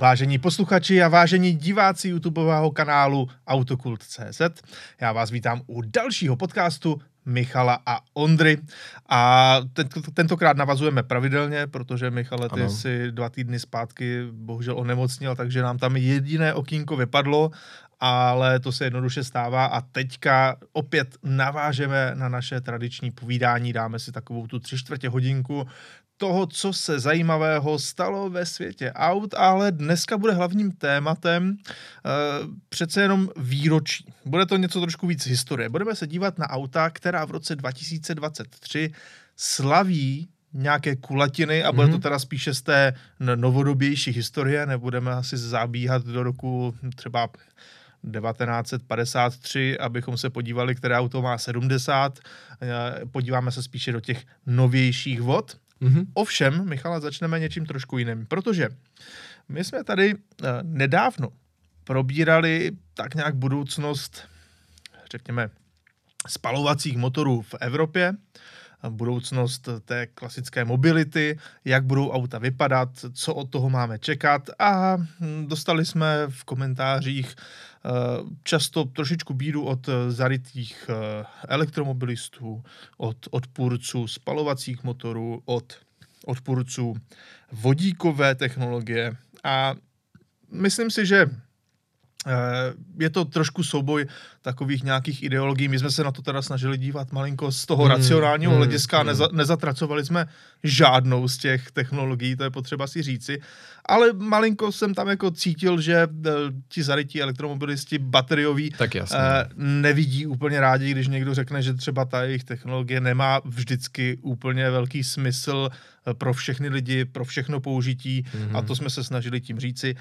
Vážení posluchači a vážení diváci YouTubeového kanálu Autokult.cz, já vás vítám u dalšího podcastu Michala a Ondry. A tento, tentokrát navazujeme pravidelně, protože Michale, ty ano. si dva týdny zpátky bohužel onemocnil, takže nám tam jediné okýnko vypadlo ale to se jednoduše stává a teďka opět navážeme na naše tradiční povídání, dáme si takovou tu tři čtvrtě hodinku toho, co se zajímavého stalo ve světě aut, ale dneska bude hlavním tématem uh, přece jenom výročí. Bude to něco trošku víc historie. Budeme se dívat na auta, která v roce 2023 slaví nějaké kulatiny a bude mm-hmm. to teda spíše z té novodobější historie, nebudeme asi zabíhat do roku třeba 1953, abychom se podívali, které auto má 70. Eh, podíváme se spíše do těch novějších vod. Mm-hmm. Ovšem, Michala, začneme něčím trošku jiným, protože my jsme tady uh, nedávno probírali tak nějak budoucnost, řekněme, spalovacích motorů v Evropě, budoucnost té klasické mobility, jak budou auta vypadat, co od toho máme čekat a dostali jsme v komentářích eh, často trošičku bídu od zarytých eh, elektromobilistů, od odpůrců spalovacích motorů, od odpůrců vodíkové technologie a myslím si, že eh, je to trošku souboj takových nějakých ideologií. My jsme se na to teda snažili dívat malinko z toho hmm, racionálního hmm, hlediska. Hmm. Neza, nezatracovali jsme žádnou z těch technologií, to je potřeba si říci. Ale malinko jsem tam jako cítil, že uh, ti zarytí elektromobilisti baterioví tak jasně. Uh, nevidí úplně rádi, když někdo řekne, že třeba ta jejich technologie nemá vždycky úplně velký smysl eh, pro všechny lidi, pro všechno použití mm-hmm. a to jsme se snažili tím říci,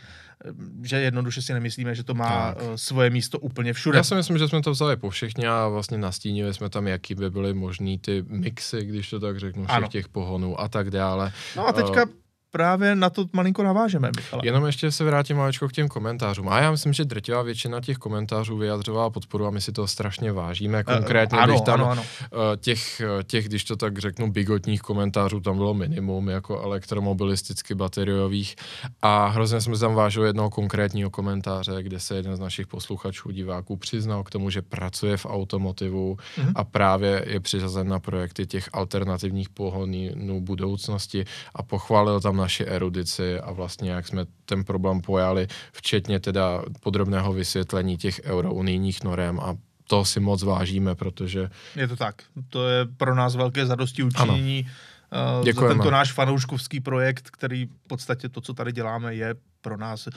že jednoduše si nemyslíme, že to má tak. svoje místo úplně všude. Já si myslím, že jsme to vzali po všechny a vlastně nastínili jsme tam, jaký by byly možný ty mixy, když to tak řeknu, všech ano. těch pohonů a tak dále. No a teďka právě na to malinko navážeme, Michale. Jenom ještě se vrátím maličko k těm komentářům. A já myslím, že drtivá většina těch komentářů vyjadřovala podporu a my si to strašně vážíme. Eh, Konkrétně, uh, ano, když tam ano, ano. Eh, těch, těch, když to tak řeknu, bigotních komentářů tam bylo minimum, jako elektromobilisticky bateriových. A hrozně jsme tam vážili jednoho konkrétního komentáře, kde se jeden z našich posluchačů, diváků přiznal k tomu, že pracuje v automotivu uh-huh. a právě je přiřazen na projekty těch alternativních pohonů budoucnosti a pochválil tam naši erudici a vlastně jak jsme ten problém pojali, včetně teda podrobného vysvětlení těch eurounijních norem a to si moc vážíme, protože... Je to tak. To je pro nás velké zadosti učinění. Uh, za tento náš fanouškovský projekt, který v podstatě to, co tady děláme, je pro nás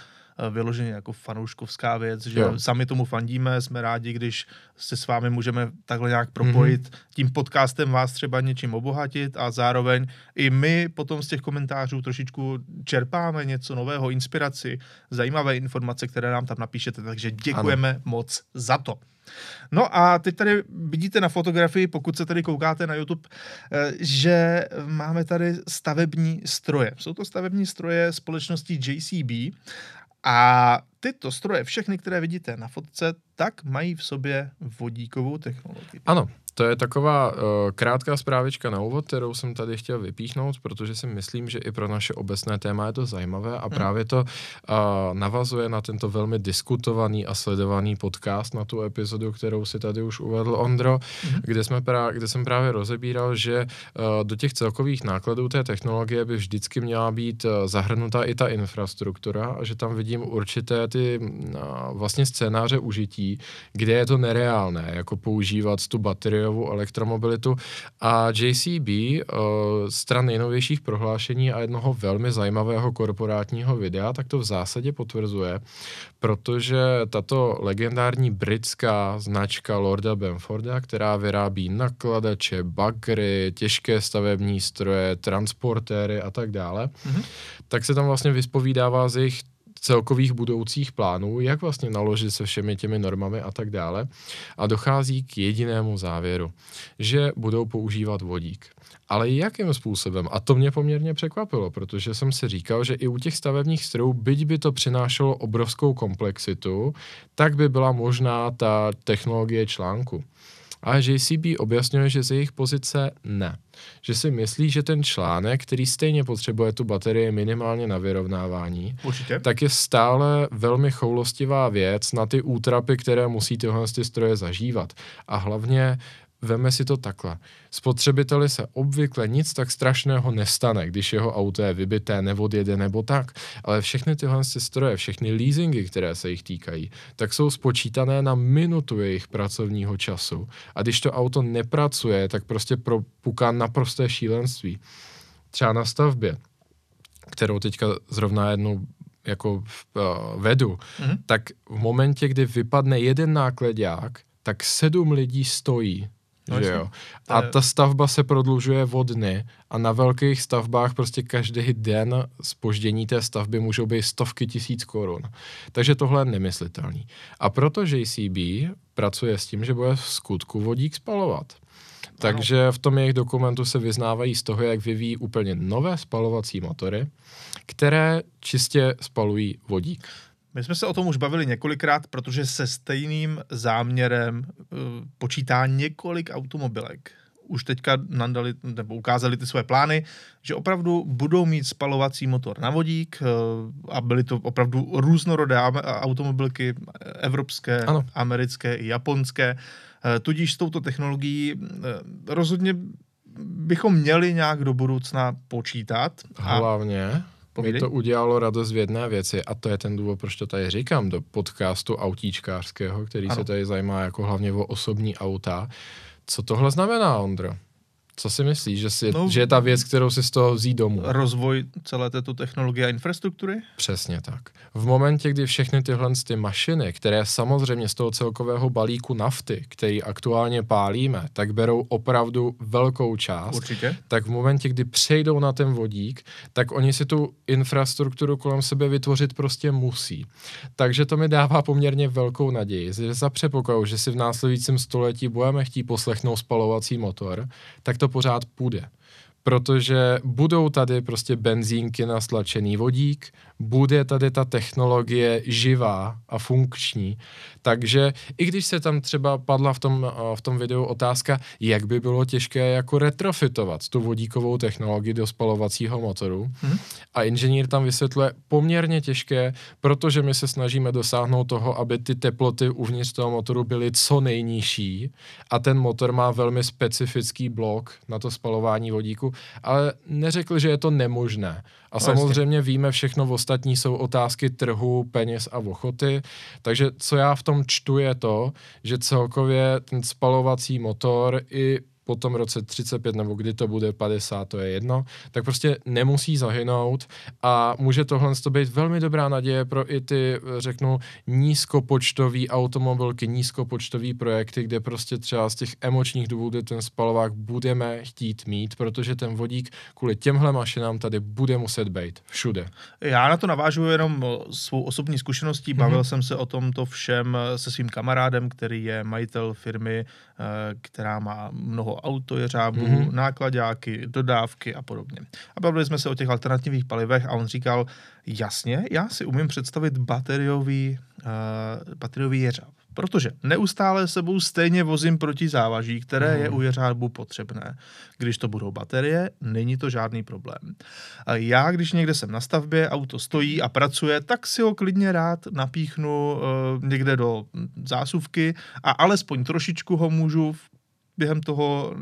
vyloženě jako fanouškovská věc, že jo. sami tomu fandíme, jsme rádi, když se s vámi můžeme takhle nějak propojit, mm-hmm. tím podcastem vás třeba něčím obohatit a zároveň i my potom z těch komentářů trošičku čerpáme něco nového, inspiraci, zajímavé informace, které nám tam napíšete, takže děkujeme ano. moc za to. No a teď tady vidíte na fotografii, pokud se tady koukáte na YouTube, eh, že máme tady stavební stroje. Jsou to stavební stroje společnosti JCB a tyto stroje, všechny, které vidíte na fotce, tak mají v sobě vodíkovou technologii. Ano, to je taková uh, krátká zprávička na úvod, kterou jsem tady chtěl vypíchnout, protože si myslím, že i pro naše obecné téma je to zajímavé a hmm. právě to uh, navazuje na tento velmi diskutovaný a sledovaný podcast, na tu epizodu, kterou si tady už uvedl Ondro, hmm. kde, jsme pra, kde jsem právě rozebíral, že uh, do těch celkových nákladů té technologie by vždycky měla být uh, zahrnutá i ta infrastruktura a že tam vidím určité ty uh, vlastně scénáře užití, kde je to nereálné, jako používat tu baterii bateriovou elektromobilitu a JCB uh, eh, stran nejnovějších prohlášení a jednoho velmi zajímavého korporátního videa, tak to v zásadě potvrzuje, protože tato legendární britská značka Lorda Benforda, která vyrábí nakladače, bagry, těžké stavební stroje, transportéry a tak dále, mm-hmm. tak se tam vlastně vyspovídává z jejich celkových budoucích plánů, jak vlastně naložit se všemi těmi normami a tak dále. A dochází k jedinému závěru, že budou používat vodík. Ale jakým způsobem? A to mě poměrně překvapilo, protože jsem si říkal, že i u těch stavebních strojů, byť by to přinášelo obrovskou komplexitu, tak by byla možná ta technologie článku. A JCB objasňuje, že z jejich pozice ne. Že si myslí, že ten článek, který stejně potřebuje tu baterii minimálně na vyrovnávání, Určitě. tak je stále velmi choulostivá věc na ty útrapy, které musí tyhle ty stroje zažívat. A hlavně Veme si to takhle. Spotřebiteli se obvykle nic tak strašného nestane, když jeho auto je vybité, neodjede nebo tak, ale všechny tyhle stroje, všechny leasingy, které se jich týkají, tak jsou spočítané na minutu jejich pracovního času. A když to auto nepracuje, tak prostě propuká naprosté šílenství. Třeba na stavbě, kterou teďka zrovna jednou jako uh, vedu, mm-hmm. tak v momentě, kdy vypadne jeden nákladák, tak sedm lidí stojí No, že jo. A ta stavba se prodlužuje o dny a na velkých stavbách prostě každý den spoždění té stavby můžou být stovky tisíc korun. Takže tohle je nemyslitelný. A proto JCB pracuje s tím, že bude v skutku vodík spalovat. Takže v tom jejich dokumentu se vyznávají z toho, jak vyvíjí úplně nové spalovací motory, které čistě spalují vodík. My jsme se o tom už bavili několikrát, protože se stejným záměrem uh, počítá několik automobilek. Už teďka nandali, nebo ukázali ty své plány, že opravdu budou mít spalovací motor na vodík uh, a byly to opravdu různorodé automobilky, evropské, ano. americké i japonské. Uh, tudíž s touto technologií rozhodně bychom měli nějak do budoucna počítat. Hlavně Povídej. Mi to udělalo radost v jedné věci a to je ten důvod, proč to tady říkám, do podcastu autíčkářského, který ano. se tady zajímá jako hlavně o osobní auta. Co tohle znamená, Ondro? Co si myslíš, že, si, no, že je ta věc, kterou si z toho vzít domů? Rozvoj celé této technologie a infrastruktury? Přesně tak. V momentě, kdy všechny tyhle ty mašiny, které samozřejmě z toho celkového balíku nafty, který aktuálně pálíme, tak berou opravdu velkou část, Určitě. tak v momentě, kdy přejdou na ten vodík, tak oni si tu infrastrukturu kolem sebe vytvořit prostě musí. Takže to mi dává poměrně velkou naději, že za předpokladu, že si v následujícím století budeme chtít poslechnout spalovací motor, tak to pořád půjde. Protože budou tady prostě benzínky na stlačený vodík, bude tady ta technologie živá a funkční. Takže i když se tam třeba padla v tom, v tom videu otázka, jak by bylo těžké jako retrofitovat tu vodíkovou technologii do spalovacího motoru, hmm. a inženýr tam vysvětluje poměrně těžké, protože my se snažíme dosáhnout toho, aby ty teploty uvnitř toho motoru byly co nejnižší a ten motor má velmi specifický blok na to spalování vodíku, ale neřekl, že je to nemožné. A no, samozřejmě víme všechno, v ostatní jsou otázky trhu, peněz a ochoty. Takže co já v tom čtu je to, že celkově ten spalovací motor i po tom roce 35 nebo kdy to bude 50, to je jedno, tak prostě nemusí zahynout a může tohle být velmi dobrá naděje pro i ty, řeknu, nízkopočtový automobilky, nízkopočtový projekty, kde prostě třeba z těch emočních důvodů ten spalovák budeme chtít mít, protože ten vodík kvůli těmhle mašinám tady bude muset být všude. Já na to navážu jenom svou osobní zkušeností, bavil mm-hmm. jsem se o tomto všem se svým kamarádem, který je majitel firmy, eh, která má mnoho autojeřábů, mm-hmm. nákladáky, dodávky a podobně. A bavili jsme se o těch alternativních palivech a on říkal, jasně, já si umím představit bateriový, uh, bateriový jeřáb. Protože neustále sebou stejně vozím proti závaží, které je mhm. u jeřábu potřebné. Když to budou baterie, není to žádný problém. A já, když někde jsem na stavbě, auto stojí a pracuje, tak si ho klidně rád napíchnu uh, někde do zásuvky a alespoň trošičku ho můžu v během toho,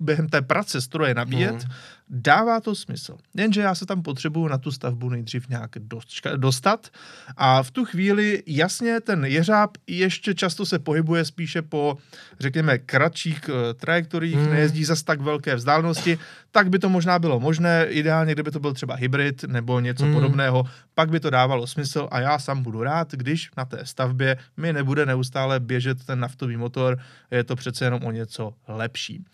během té prace stroje nabíjet, hmm. Dává to smysl. Jenže já se tam potřebuju na tu stavbu nejdřív nějak dostat a v tu chvíli jasně ten jeřáb ještě často se pohybuje spíše po, řekněme, kratších uh, trajektoriích, hmm. nejezdí zas tak velké vzdálenosti, tak by to možná bylo možné, ideálně, kdyby to byl třeba hybrid nebo něco hmm. podobného, pak by to dávalo smysl a já sám budu rád, když na té stavbě mi nebude neustále běžet ten naftový motor, je to přece jenom o něco lepší.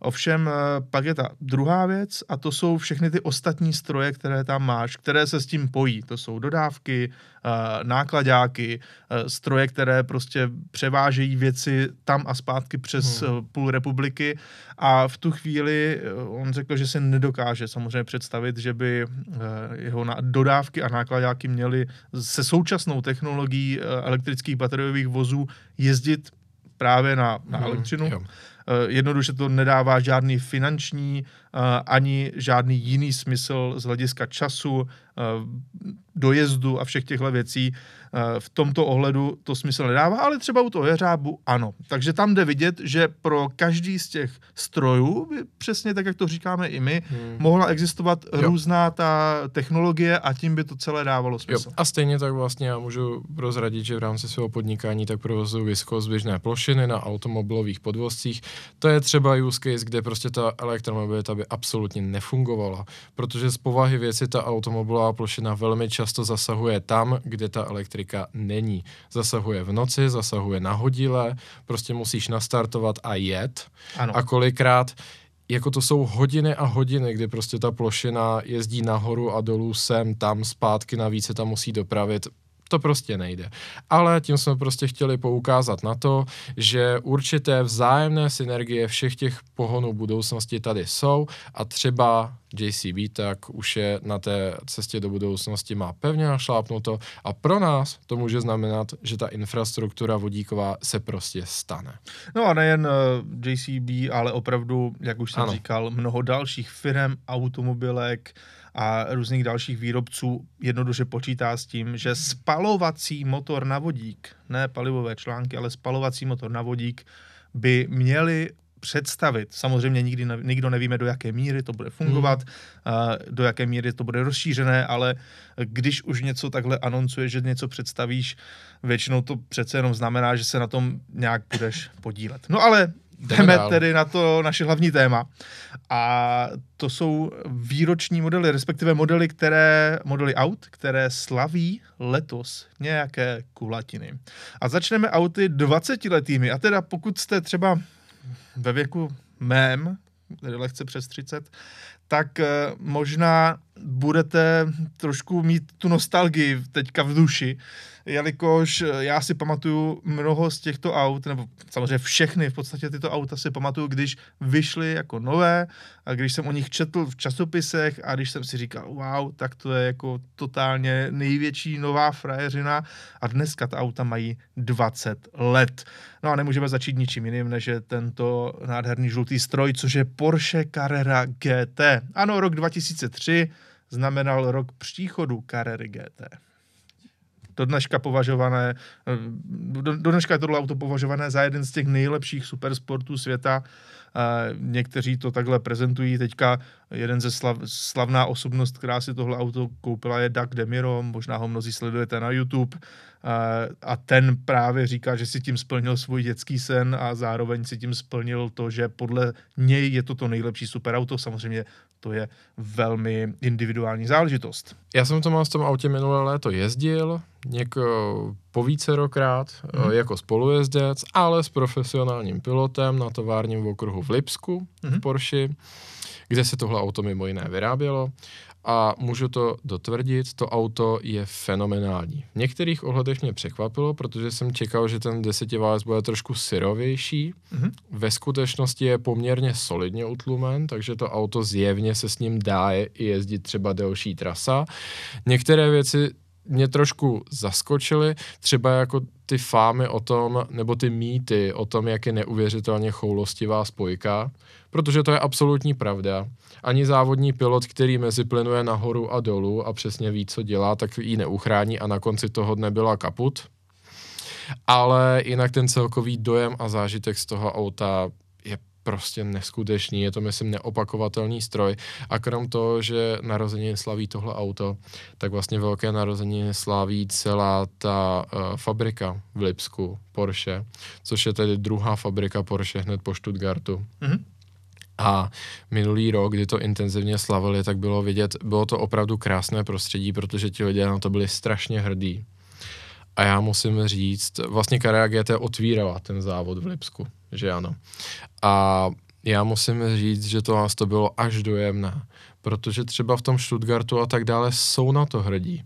Ovšem eh, pak je ta druhá věc a to jsou všechny ty ostatní stroje, které tam máš, které se s tím pojí. To jsou dodávky, eh, nákladáky, eh, stroje, které prostě převážejí věci tam a zpátky přes hmm. půl republiky a v tu chvíli on řekl, že se nedokáže samozřejmě představit, že by jeho dodávky a nákladáky měly se současnou technologií elektrických bateriových vozů jezdit právě na, na mm, elektřinu. Jo. Eh, jednoduše to nedává žádný finanční ani žádný jiný smysl z hlediska času, eh, dojezdu a všech těchto věcí. V tomto ohledu to smysl nedává, ale třeba u toho jeřábu ano. Takže tam jde vidět, že pro každý z těch strojů, by přesně tak, jak to říkáme i my, hmm. mohla existovat jo. různá ta technologie a tím by to celé dávalo smysl. Jo. A stejně tak vlastně já můžu prozradit, že v rámci svého podnikání tak provozuji vysokozběžné plošiny na automobilových podvozcích. To je třeba use case, kde prostě ta elektromobilita by absolutně nefungovala, protože z povahy věci ta automobilová plošina velmi často zasahuje tam, kde ta elektrika není. Zasahuje v noci, zasahuje na hodile, prostě musíš nastartovat a jet. Ano. A kolikrát jako to jsou hodiny a hodiny, kdy prostě ta plošina jezdí nahoru a dolů sem, tam, zpátky, navíc se tam musí dopravit. To prostě nejde. Ale tím jsme prostě chtěli poukázat na to, že určité vzájemné synergie všech těch pohonů budoucnosti tady jsou a třeba JCB tak už je na té cestě do budoucnosti má pevně našlápnuto a pro nás to může znamenat, že ta infrastruktura vodíková se prostě stane. No a nejen uh, eh, JCB, ale opravdu, jak už jsem ano. říkal, mnoho dalších firm, automobilek, a různých dalších výrobců jednoduše počítá s tím, že spalovací motor na vodík, ne palivové články, ale spalovací motor na vodík by měli představit. Samozřejmě nikdy ne, nikdo nevíme, do jaké míry to bude fungovat, hmm. uh, do jaké míry to bude rozšířené, ale když už něco takhle anoncuje, že něco představíš, většinou to přece jenom znamená, že se na tom nějak budeš podílet. No ale jdeme tedy na to naše hlavní téma. A to jsou výroční modely, respektive modely, které, modely aut, které slaví letos nějaké kulatiny. A začneme auty 20 letými. A teda pokud jste třeba ve věku mém, tedy lehce přes 30, tak eh, možná budete trošku mít tu nostalgii teďka v duši, jelikož eh, já si pamatuju mnoho z těchto aut, nebo samozřejmě všechny v podstatě tyto auta si pamatuju, když vyšly jako nové, a když jsem o nich četl v časopisech a když jsem si říkal, wow, tak to je jako totálně největší nová frajeřina a dneska ta auta mají 20 let. No a nemůžeme začít ničím jiným, než je tento nádherný žlutý stroj, což je Porsche Carrera GT. Ano, rok 2003 znamenal rok příchodu Carrera GT do dneška považované, eh, do, do dneška je tohle auto považované za jeden z těch nejlepších supersportů světa. Někteří to takhle prezentují. Teďka jeden ze slav, slavná osobnost, která si tohle auto koupila, je Doug Demiro, možná ho mnozí sledujete na YouTube. A ten právě říká, že si tím splnil svůj dětský sen a zároveň si tím splnil to, že podle něj je to to nejlepší superauto. Samozřejmě to je velmi individuální záležitost. Já jsem to mal v tom autě minulé léto jezdil, něko po vícerokrát mm. jako spolujezdec, ale s profesionálním pilotem na továrním v okruhu v Lipsku mm. v Porsche, kde se tohle auto mimo jiné vyrábělo a můžu to dotvrdit, to auto je fenomenální. V některých ohledech mě překvapilo, protože jsem čekal, že ten desetiválec bude trošku syrovější. Mm-hmm. Ve skutečnosti je poměrně solidně utlumen, takže to auto zjevně se s ním dá i jezdit třeba delší trasa. Některé věci mě trošku zaskočily, třeba jako ty fámy o tom, nebo ty mýty o tom, jak je neuvěřitelně choulostivá spojka, protože to je absolutní pravda. Ani závodní pilot, který mezi plynuje nahoru a dolů a přesně ví, co dělá, tak ji neuchrání a na konci toho dne byla kaput. Ale jinak ten celkový dojem a zážitek z toho auta prostě neskutečný, je to myslím neopakovatelný stroj a krom toho, že narozeniny slaví tohle auto, tak vlastně velké narozeniny slaví celá ta uh, fabrika v Lipsku, Porsche, což je tedy druhá fabrika Porsche hned po Stuttgartu. Mm-hmm. A minulý rok, kdy to intenzivně slavili, tak bylo vidět, bylo to opravdu krásné prostředí, protože ti lidé na to byli strašně hrdí. A já musím říct, vlastně Carrera GT otvírala ten závod v Lipsku, že ano. A já musím říct, že to nás to bylo až dojemné, protože třeba v tom Stuttgartu a tak dále jsou na to hrdí.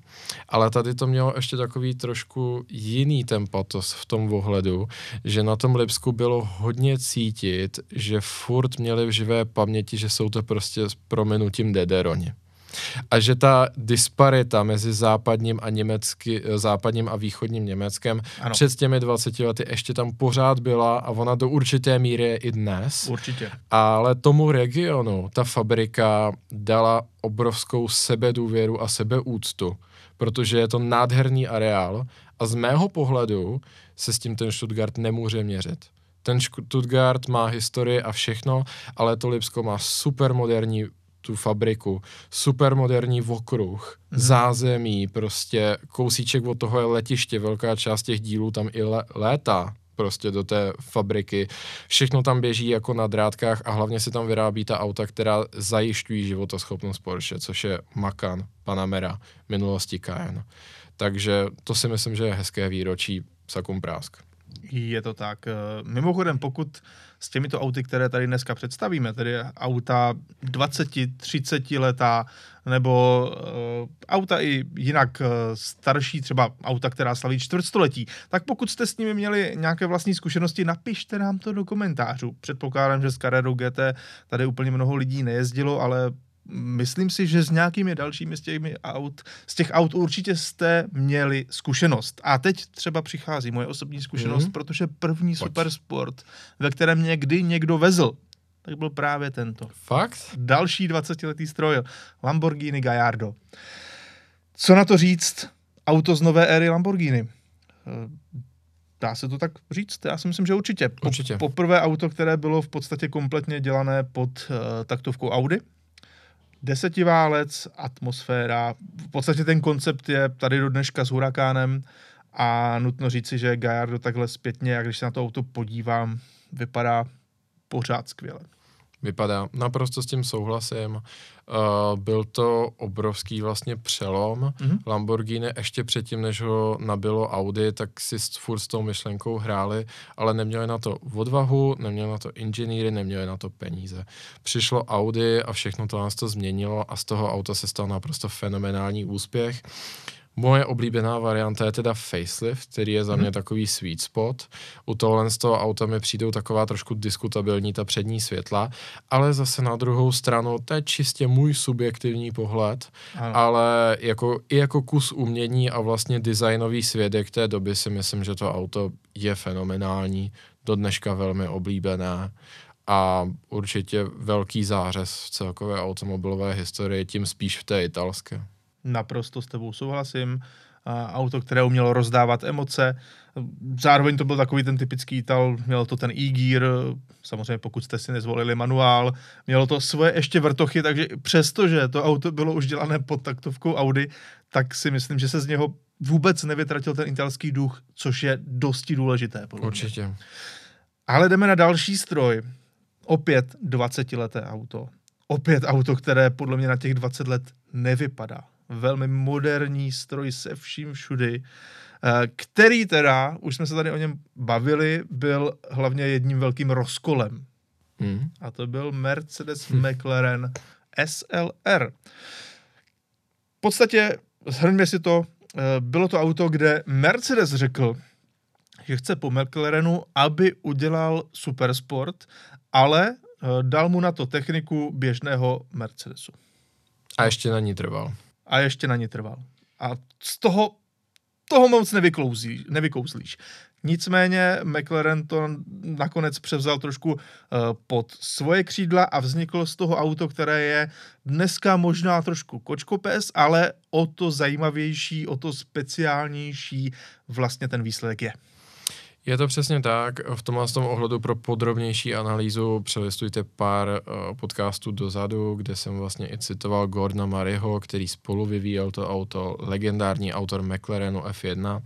Ale tady to mělo ještě takový trošku jiný tempatos v tom ohledu, že na tom Lipsku bylo hodně cítit, že furt měli v živé paměti, že jsou to prostě s prominutím dederoni. A že ta disparita mezi západním a, německy, západním a východním Německem ano. před těmi 20 lety ještě tam pořád byla a ona do určité míry je i dnes. Určitě. Ale tomu regionu ta fabrika dala obrovskou sebedůvěru a sebeúctu, protože je to nádherný areál a z mého pohledu se s tím ten Stuttgart nemůže měřit. Ten Stuttgart má historii a všechno, ale to Lipsko má super moderní tu fabriku, super moderní okruh, mm. zázemí, prostě kousíček od toho je letiště, velká část těch dílů tam i le- létá prostě do té fabriky. Všechno tam běží jako na drátkách a hlavně se tam vyrábí ta auta, která zajišťují životoschopnost Porsche, což je Macan, Panamera, minulosti Cayenne. Takže to si myslím, že je hezké výročí Sakum Prásk. Je to tak. Eh, mimochodem, pokud s těmito auty, které tady dneska představíme, tedy auta 20-30 letá, nebo uh, auta i jinak uh, starší, třeba auta, která slaví čtvrtstoletí, tak pokud jste s nimi měli nějaké vlastní zkušenosti, napište nám to do komentářů. Předpokládám, že s Carrero GT tady úplně mnoho lidí nejezdilo, ale myslím si, že s nějakými dalšími z, těmi aut, z těch aut určitě jste měli zkušenost. A teď třeba přichází moje osobní zkušenost, mm. protože první Pojď. supersport, ve kterém někdy někdo vezl, tak byl právě tento. Fakt? Další 20-letý stroj, Lamborghini Gallardo. Co na to říct? Auto z nové éry Lamborghini. Eh, dá se to tak říct? Já si myslím, že určitě. určitě. Poprvé auto, které bylo v podstatě kompletně dělané pod uh, taktovkou Audi desetiválec, atmosféra, v podstatě ten koncept je tady do dneška s Hurakánem a nutno říci, že Gallardo takhle zpětně, jak když se na to auto podívám, vypadá pořád skvěle vypadá. Naprosto s tím souhlasím. Uh, byl to obrovský vlastně přelom. Mm-hmm. Lamborghini ještě předtím, než ho nabilo Audi, tak si furt s tou myšlenkou hráli, ale neměli na to odvahu, neměli na to inženýry, neměli na to peníze. Přišlo Audi a všechno to nás to změnilo a z toho auta se stal naprosto fenomenální úspěch. Moje oblíbená varianta je teda facelift, který je za mě hmm. takový sweet spot. U tohle z toho auta mi přijdou taková trošku diskutabilní ta přední světla, ale zase na druhou stranu, to je čistě můj subjektivní pohled, ano. ale jako, i jako kus umění a vlastně designový svědek té doby si myslím, že to auto je fenomenální, do dneška velmi oblíbené a určitě velký zářez v celkové automobilové historii, tím spíš v té italské. Naprosto s tebou souhlasím. Auto, které umělo rozdávat emoce. Zároveň to byl takový ten typický Ital, mělo to ten e-gear, samozřejmě pokud jste si nezvolili manuál, mělo to svoje ještě vrtochy, takže přestože to auto bylo už dělané pod taktovkou Audi, tak si myslím, že se z něho vůbec nevytratil ten italský duch, což je dosti důležité. Určitě. Mě. Ale jdeme na další stroj. Opět 20-leté auto. Opět auto, které podle mě na těch 20 let nevypadá velmi moderní stroj se vším všudy, eh, který teda, už jsme se tady o něm bavili, byl hlavně jedním velkým rozkolem. Hmm. A to byl Mercedes hmm. McLaren SLR. V podstatě, shrňme si to, eh, bylo to auto, kde Mercedes řekl, že chce po McLarenu, aby udělal supersport, ale eh, dal mu na to techniku běžného Mercedesu. A ještě na ní trval a ještě na ně trval. A z toho, toho moc nevyklouzí, nevykouzlíš. Nicméně McLaren to nakonec převzal trošku uh, pod svoje křídla a vzniklo z toho auto, které je dneska možná trošku kočkopes, ale o to zajímavější, o to speciálnější vlastně ten výsledek je. Je to přesně tak. V tomhle tom ohledu pro podrobnější analýzu přelistujte pár uh, podcastů dozadu, kde jsem vlastně i citoval Gordona Mariho, který spolu vyvíjel to auto, legendární autor McLarenu F1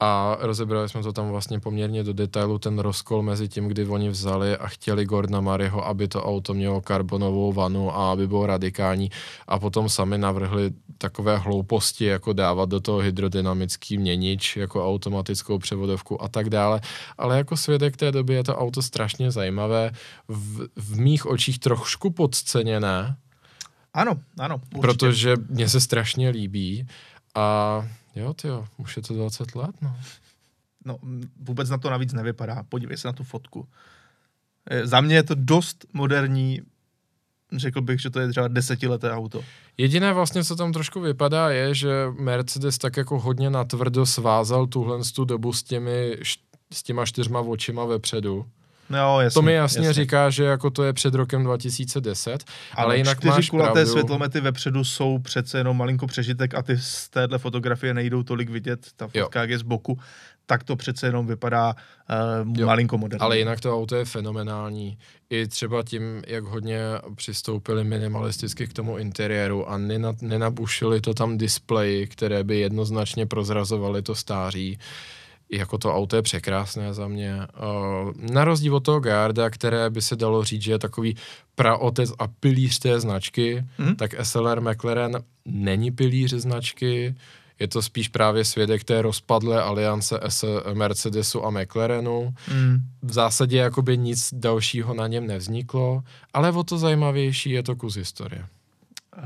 a rozebrali jsme to tam vlastně poměrně do detailu, ten rozkol mezi tím, kdy oni vzali a chtěli Gordona Mariho, aby to auto mělo karbonovou vanu a aby bylo radikální a potom sami navrhli takové hlouposti, jako dávat do toho hydrodynamický měnič, jako automatickou převodovku a tak dále. Ale jako svědek té doby je to auto strašně zajímavé, v, v mých očích trošku podceněné. Ano, ano. Určitě. Protože mně se strašně líbí a Jo, ty jo, už je to 20 let, no. No, vůbec na to navíc nevypadá. Podívej se na tu fotku. Za mě je to dost moderní řekl bych, že to je třeba desetileté auto. Jediné vlastně, co tam trošku vypadá, je, že Mercedes tak jako hodně natvrdo svázal tuhle tu dobu s těmi, s těma čtyřma očima vepředu. No, jasně, to mi jasně, jasně říká, že jako to je před rokem 2010, ale, ale jinak čtyři máš kulaté pravdu. světlomety vepředu jsou přece jenom malinko přežitek a ty z téhle fotografie nejdou tolik vidět, ta fotka jak je z boku, tak to přece jenom vypadá uh, jo, malinko moderně. Ale jinak to auto je fenomenální. I třeba tím, jak hodně přistoupili minimalisticky k tomu interiéru a nenabušili to tam displeji, které by jednoznačně prozrazovaly to stáří jako to auto je překrásné za mě. Na rozdíl od toho Garda, které by se dalo říct, že je takový praotec a pilíř té značky, hmm. tak SLR McLaren není pilíř značky, je to spíš právě svědek té rozpadlé aliance S Mercedesu a McLarenu. Mm. V zásadě jakoby nic dalšího na něm nevzniklo, ale o to zajímavější je to kus historie.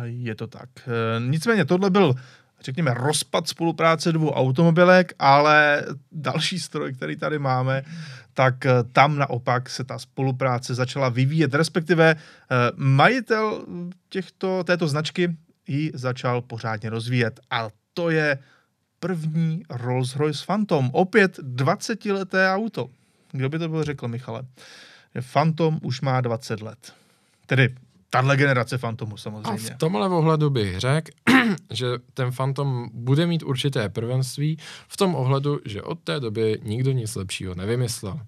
Je to tak. E, nicméně tohle byl řekněme, rozpad spolupráce dvou automobilek, ale další stroj, který tady máme, tak e, tam naopak se ta spolupráce začala vyvíjet, respektive e, majitel těchto, této značky ji začal pořádně rozvíjet. A to je první Rolls-Royce Phantom. Opět 20-leté auto. Kdo by to byl řekl, Michale? Phantom už má 20 let. Tedy tahle generace Phantomu samozřejmě. A v tomhle ohledu bych řekl, že ten Phantom bude mít určité prvenství v tom ohledu, že od té doby nikdo nic lepšího nevymyslel.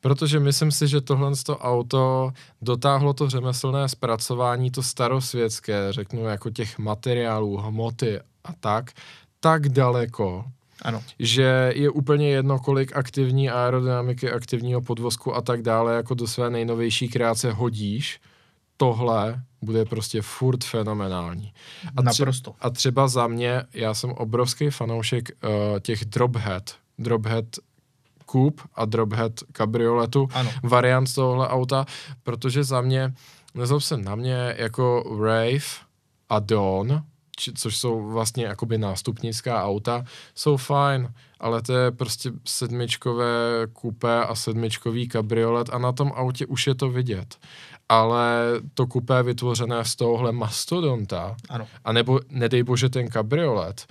Protože myslím si, že tohle auto dotáhlo to řemeslné zpracování, to starosvětské, řeknu jako těch materiálů, hmoty a tak, tak daleko, ano. že je úplně jedno, kolik aktivní aerodynamiky, aktivního podvozku a tak dále, jako do své nejnovější kreace hodíš, tohle bude prostě furt fenomenální. A Naprosto. a třeba za mě, já jsem obrovský fanoušek uh, těch drophead, drophead coupe a drophead kabrioletu, ano. variant tohle auta, protože za mě, nezlob se na mě, jako Rave a Dawn, či, což jsou vlastně jakoby nástupnická auta, jsou fajn, ale to je prostě sedmičkové kupé a sedmičkový kabriolet a na tom autě už je to vidět. Ale to kupé vytvořené z tohohle mastodonta, ano. anebo nedej bože ten kabriolet,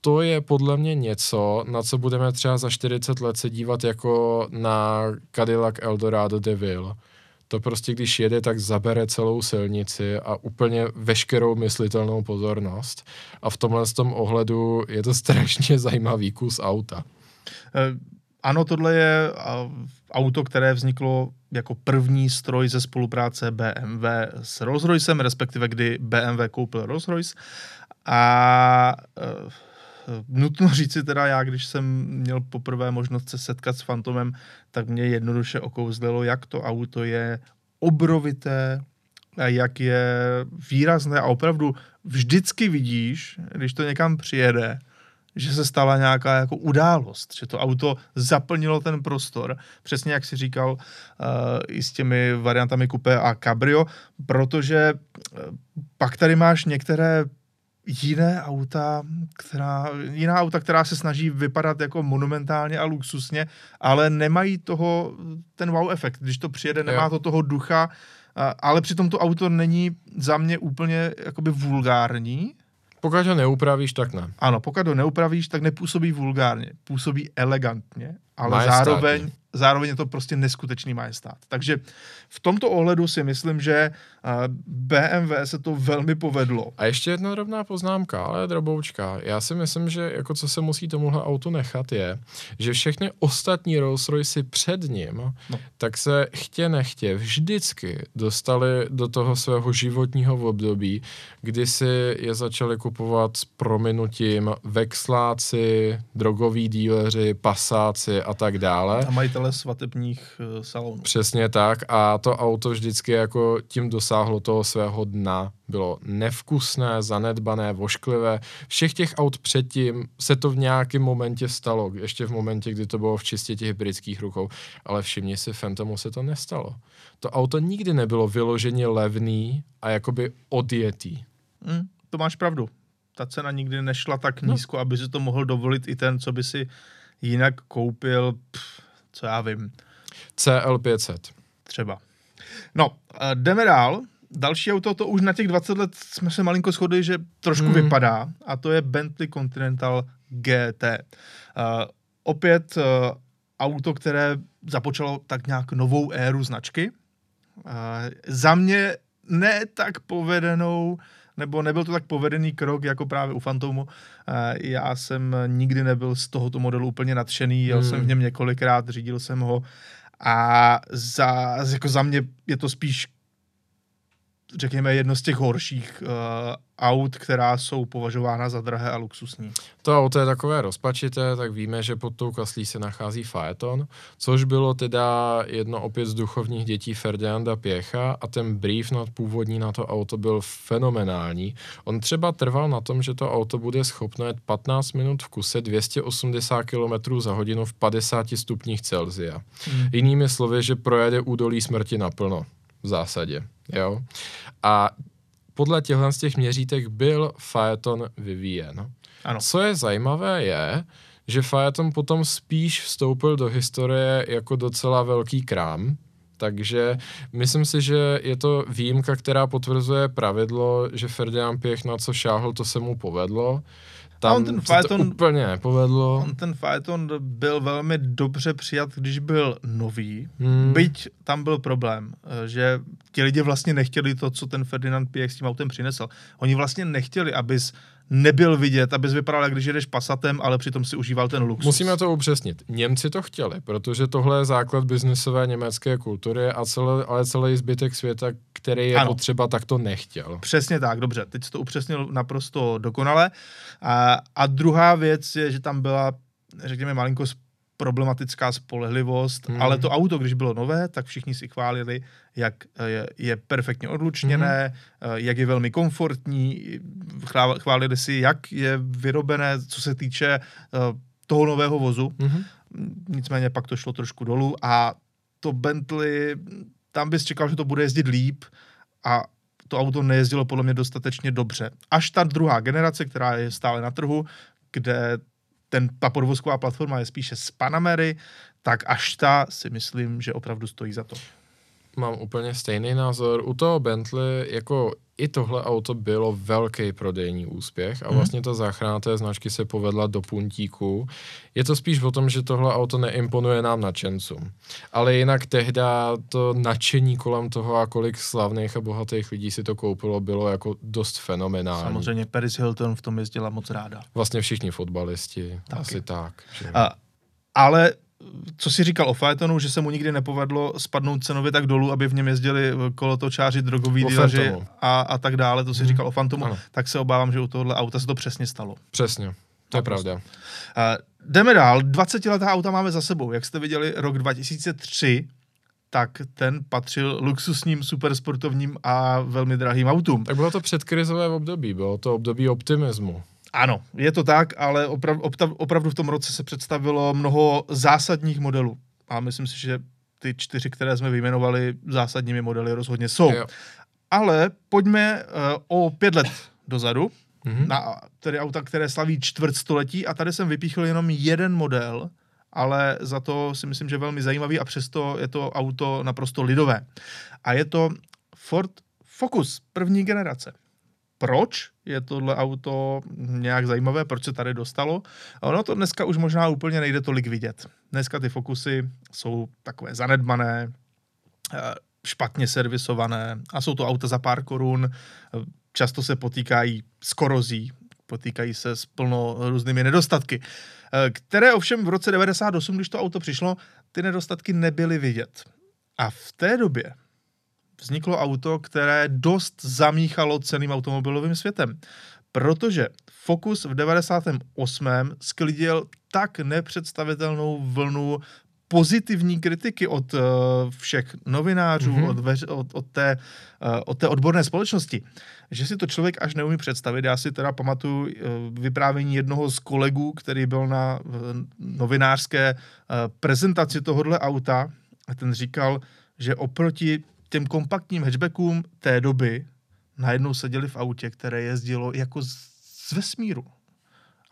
to je podle mě něco, na co budeme třeba za 40 let se dívat jako na Cadillac Eldorado DeVille to prostě, když jede, tak zabere celou silnici a úplně veškerou myslitelnou pozornost. A v tomhle tom ohledu je to strašně zajímavý kus auta. Eh, ano, tohle je auto, které vzniklo jako první stroj ze spolupráce BMW s Rolls-Roycem, respektive kdy BMW koupil Rolls-Royce. A uh, nutno říci teda, já když jsem měl poprvé možnost se setkat s Fantomem, tak mě jednoduše okouzlilo, jak to auto je obrovité, jak je výrazné a opravdu vždycky vidíš, když to někam přijede, že se stala nějaká jako událost, že to auto zaplnilo ten prostor, přesně jak si říkal uh, i s těmi variantami Coupé a Cabrio, protože uh, pak tady máš některé jiné auta, která, jiná auta, která se snaží vypadat jako monumentálně a luxusně, ale nemají toho, ten wow efekt. Když to přijede, nemá to toho ducha, ale přitom to auto není za mě úplně jakoby vulgární. Pokud ho neupravíš, tak ne. Ano, pokud ho neupravíš, tak nepůsobí vulgárně, působí elegantně, ale Majestátní. zároveň zároveň je to prostě neskutečný majestát. Takže v tomto ohledu si myslím, že BMW se to velmi povedlo. A ještě jedna drobná poznámka, ale droboučka. Já si myslím, že jako co se musí tomuhle autu nechat je, že všechny ostatní Rolls Royce před ním, no. tak se chtě nechtě vždycky dostali do toho svého životního období, kdy si je začali kupovat s prominutím vexláci, drogoví díleři, pasáci a tak dále. A majitele svatebních uh, salonů. Přesně tak a to auto vždycky jako tím dosáhlo toho svého dna. Bylo nevkusné, zanedbané, vošklivé. Všech těch aut předtím se to v nějakém momentě stalo, ještě v momentě, kdy to bylo v čistě těch britských rukou, ale všimni si, Phantomu se to nestalo. To auto nikdy nebylo vyloženě levný a jakoby odjetý. Mm, to máš pravdu. Ta cena nikdy nešla tak no. nízko, aby si to mohl dovolit i ten, co by si jinak koupil, pff, co já vím. CL500. Třeba. No, jdeme dál. další auto, to už na těch 20 let jsme se malinko shodli, že trošku hmm. vypadá a to je Bentley Continental GT. Uh, opět uh, auto, které započalo tak nějak novou éru značky. Uh, za mě ne tak povedenou, nebo nebyl to tak povedený krok jako právě u Fantomu. Uh, já jsem nikdy nebyl z tohoto modelu úplně nadšený, jel hmm. jsem v něm několikrát, řídil jsem ho a za, jako za mě je to spíš řekněme, jedno z těch horších uh, aut, která jsou považována za drahé a luxusní. To auto je takové rozpačité, tak víme, že pod tou kaslí se nachází Phaeton, což bylo teda jedno opět z duchovních dětí Ferdinanda Pěcha a ten brief nad původní na to auto byl fenomenální. On třeba trval na tom, že to auto bude schopno jet 15 minut v kuse 280 km za hodinu v 50 stupních Celsia. Hmm. Jinými slovy, že projede údolí smrti naplno v zásadě. Jo? A podle těchto z těch měřítek byl Phaeton vyvíjen. Ano. Co je zajímavé je, že Phaeton potom spíš vstoupil do historie jako docela velký krám, takže myslím si, že je to výjimka, která potvrzuje pravidlo, že Ferdinand Pěch na co šáhl, to se mu povedlo tam on ten Phaeton, to úplně nepovedlo. On ten Phaeton byl velmi dobře přijat, když byl nový, hmm. byť tam byl problém, eh, že ti lidi vlastně nechtěli to, co ten Ferdinand Piech s tím autem přinesl. Oni vlastně nechtěli, abys nebyl vidět, abys vypadal, jak když jedeš pasatem, ale přitom si užíval ten luxus. Musíme to upřesnit. Němci to chtěli, protože tohle je základ biznesové německé kultury, a celé, ale celý zbytek světa, který je ano. potřeba, tak to nechtěl. Přesně tak, dobře. Teď jsi to upřesnil naprosto dokonale. A, a druhá věc je, že tam byla, řekněme, malinko problematická spolehlivost, hmm. ale to auto, když bylo nové, tak všichni si chválili, jak je, je perfektně odlučněné, hmm. jak je velmi komfortní, chválili si, jak je vyrobené, co se týče eh, toho nového vozu. Hmm. Nicméně pak to šlo trošku dolů a to Bentley, tam bys čekal, že to bude jezdit líp a to auto nejezdilo podle mě dostatečně dobře. Až ta druhá generace, která je stále na trhu, kde ten, ta podvozková platforma je spíše z Panamery, tak až ta si myslím, že opravdu stojí za to. Mám úplně stejný názor. U toho Bentley, jako i tohle auto bylo velký prodejní úspěch a mhm. vlastně ta záchrana té značky se povedla do puntíku. Je to spíš o tom, že tohle auto neimponuje nám nadšencům. Ale jinak tehda to nadšení kolem toho a kolik slavných a bohatých lidí si to koupilo, bylo jako dost fenomenální. Samozřejmě Paris Hilton v tom jezdila moc ráda. Vlastně všichni fotbalisti, Taky. asi tak. Že... A, ale co si říkal o Phaetonu, že se mu nikdy nepovedlo spadnout cenově tak dolů, aby v něm jezdili kolotočáři, drogoví díleři a, a tak dále, to si hmm. říkal o Fantomu, ano. tak se obávám, že u tohohle auta se to přesně stalo. Přesně, to je pravda. Uh, jdeme dál, 20-letá auta máme za sebou. Jak jste viděli, rok 2003, tak ten patřil luxusním, supersportovním a velmi drahým autům. Tak bylo to předkrizové období, bylo to období optimismu. Ano, je to tak, ale oprav, opravdu v tom roce se představilo mnoho zásadních modelů. A myslím si, že ty čtyři, které jsme vyjmenovali, zásadními modely rozhodně jsou. Jo. Ale pojďme uh, o pět let dozadu, mm-hmm. na tedy auta, které slaví čtvrtstoletí a tady jsem vypíchl jenom jeden model, ale za to si myslím, že velmi zajímavý a přesto je to auto naprosto lidové. A je to Ford Focus první generace proč je tohle auto nějak zajímavé, proč se tady dostalo. A ono to dneska už možná úplně nejde tolik vidět. Dneska ty Focusy jsou takové zanedbané, eh, špatně servisované a jsou to auta za pár korun, často se potýkají s korozí, potýkají se s plno různými nedostatky, eh, které ovšem v roce 98, když to auto přišlo, ty nedostatky nebyly vidět. A v té době vzniklo auto, které dost zamíchalo celým automobilovým světem. Protože Focus v 98. sklidil tak nepředstavitelnou vlnu pozitivní kritiky od uh, všech novinářů, mm-hmm. od, veř, od, od, té, uh, od té odborné společnosti, že si to člověk až neumí představit. Já si teda pamatuju uh, vyprávění jednoho z kolegů, který byl na uh, novinářské uh, prezentaci tohohle auta a ten říkal, že oproti těm kompaktním hatchbackům té doby najednou seděli v autě, které jezdilo jako z vesmíru.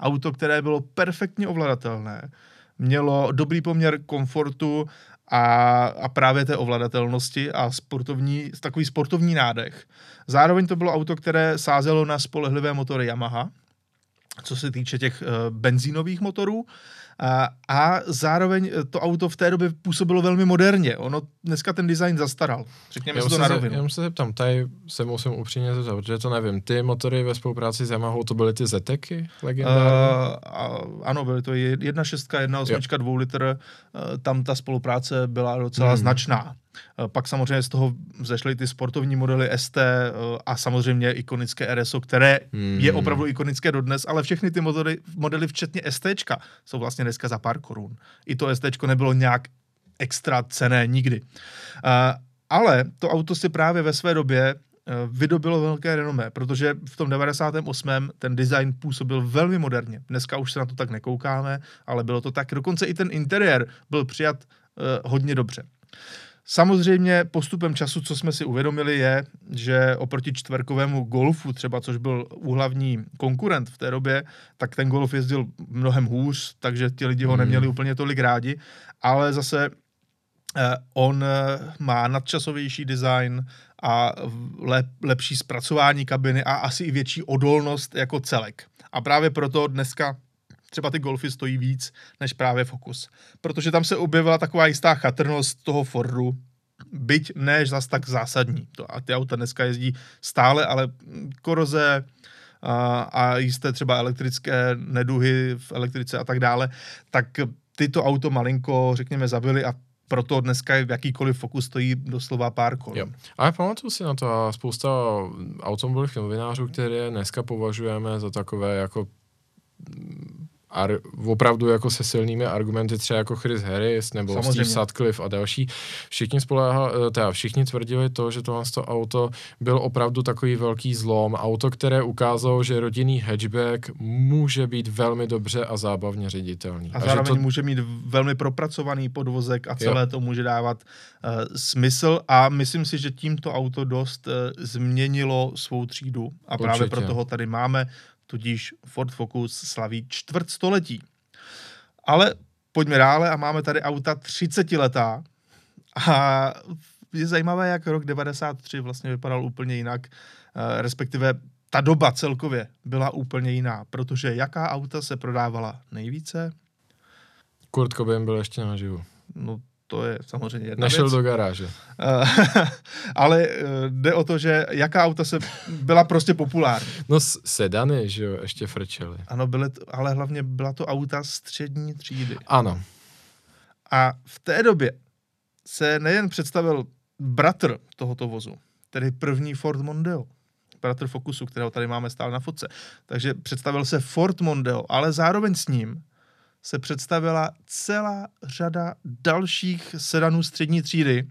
Auto, které bylo perfektně ovladatelné, mělo dobrý poměr komfortu a, a právě té ovladatelnosti a sportovní, takový sportovní nádech. Zároveň to bylo auto, které sázelo na spolehlivé motory Yamaha, co se týče těch uh, benzínových motorů. A, a zároveň to auto v té době působilo velmi moderně. Ono dneska ten design zastaral. Řekněme si to na rovinu. Já se zeptám, tady se musím upřímně zeptat, protože to nevím. Ty motory ve spolupráci s Yamaha, to byly ty Zeteky legendární? Uh, ano, byly to 1.6, 1.8, 2 litr. Uh, tam ta spolupráce byla docela hmm. značná. Eh, pak samozřejmě z toho zešly ty sportovní modely ST eh, a samozřejmě ikonické RSO, které hmm. je opravdu ikonické dodnes, ale všechny ty modely, modely včetně ST jsou vlastně dneska za pár korun. I to ST nebylo nějak extra cené nikdy. Eh, ale to auto si právě ve své době vydobilo velké renomé, protože v tom 98. ten design působil velmi moderně. Dneska už se na to tak nekoukáme, ale bylo to tak. Dokonce i ten interiér byl přijat hodně dobře. Samozřejmě postupem času, co jsme si uvědomili, je, že oproti čtverkovému golfu, třeba což byl úhlavní konkurent v té době, tak ten golf jezdil mnohem hůř, takže ti lidi ho hmm. neměli úplně tolik rádi, ale zase eh, on eh, má nadčasovější design a lep, lepší zpracování kabiny a asi i větší odolnost jako celek. A právě proto dneska třeba ty golfy stojí víc než právě Focus. Protože tam se objevila taková jistá chatrnost toho Fordu, byť ne zas tak zásadní. To, a ty auta dneska jezdí stále, ale koroze a, a jisté třeba elektrické neduhy v elektrice a tak dále, tak tyto auto malinko, řekněme, zabili a proto dneska jakýkoliv fokus stojí doslova pár korun. Jo. Ale pamatuju si na to a spousta automobilových novinářů, které dneska považujeme za takové jako ar, opravdu jako se silnými argumenty, třeba jako Chris Harris nebo Samozřejmě. Steve Sutcliffe a další, všichni spoléha, eh, teda všichni tvrdili to, že tohle to auto byl opravdu takový velký zlom. Auto, které ukázalo, že rodinný hatchback může být velmi dobře a zábavně ředitelný. A, a zároveň to... může mít velmi propracovaný podvozek a celé jo. to může dávat uh, smysl a myslím si, že tímto auto dost uh, změnilo svou třídu a Určitě. právě proto ho tady máme tudíž Ford Focus slaví čtvrt století. Ale pojďme dále a máme tady auta 30 letá a je zajímavé, jak rok 93 vlastně vypadal úplně jinak, eh, respektive ta doba celkově byla úplně jiná, protože jaká auta se prodávala nejvíce? Kurt Cobain byl ještě naživu. No to je samozřejmě jedna Nešel věc. do garáže. ale eh, jde o to, že jaká auta se byla prostě populární. No sedany, že jo, ještě frčely. Ano, byly, ale hlavně byla to auta střední třídy. Ano. A v té době se nejen představil bratr tohoto vozu, tedy první Ford Mondeo, bratr Focusu, kterého tady máme stále na fotce. Takže představil se Ford Mondeo, ale zároveň s ním se představila celá řada dalších sedanů střední třídy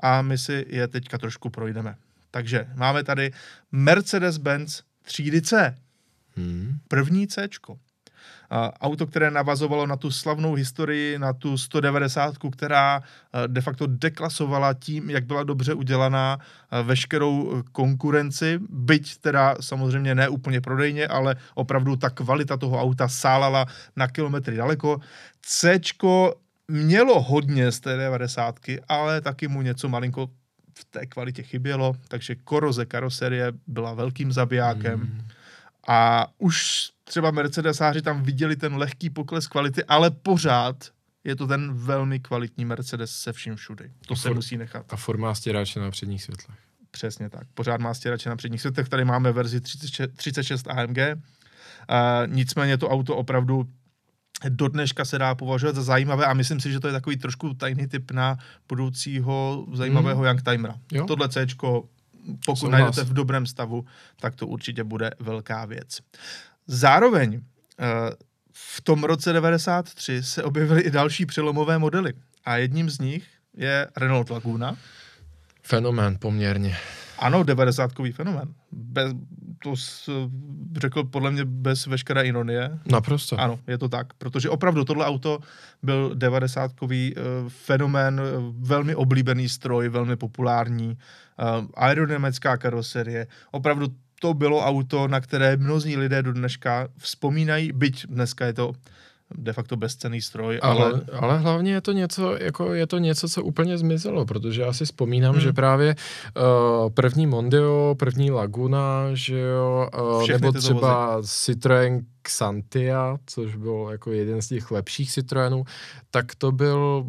a my si je teďka trošku projdeme. Takže máme tady Mercedes-Benz třídy C. Hmm. První C auto, které navazovalo na tu slavnou historii, na tu 190, která eh, de facto deklasovala tím, jak byla dobře udělaná eh, veškerou eh, konkurenci, byť teda samozřejmě ne úplně prodejně, ale opravdu ta kvalita toho auta sálala na kilometry daleko. C mělo hodně z té 90, ale taky mu něco malinko v té kvalitě chybělo, takže koroze karoserie byla velkým zabijákem. Hmm. A už třeba Mercedesáři tam viděli ten lehký pokles kvality, ale pořád je to ten velmi kvalitní Mercedes se vším všudy. To a se for, musí nechat. A forma stěrače na předních světlech. Přesně tak. Pořád má stěrače na předních světlech. Tady máme verzi 36, 36 AMG. Uh, nicméně to auto opravdu do dneška se dá považovat za zajímavé a myslím si, že to je takový trošku tajný typ na budoucího zajímavého hmm. Youngtimera. Tohle C pokud Souhlas. najdete v dobrém stavu, tak to určitě bude velká věc. Zároveň eh, v tom roce 93 se objevily i další přelomové modely a jedním z nich je Renault Laguna. Fenomén poměrně. Ano, 90-kový fenomén. Bez, to s, řekl podle mě bez veškeré ironie. Naprosto. Ano, je to tak, protože opravdu tohle auto byl 90-kový uh, fenomén, uh, velmi oblíbený stroj, velmi populární, uh, aerodynamická karoserie, opravdu to bylo auto, na které mnozí lidé do dneška vzpomínají, byť dneska je to de facto bezcený stroj. Ale, ale... ale hlavně je to, něco, jako je to něco, co úplně zmizelo, protože já si vzpomínám, hmm. že právě uh, první Mondio, první Laguna, že jo, uh, nebo třeba vozy. Citroën Xantia, což byl jako jeden z těch lepších Citroenů, tak to byl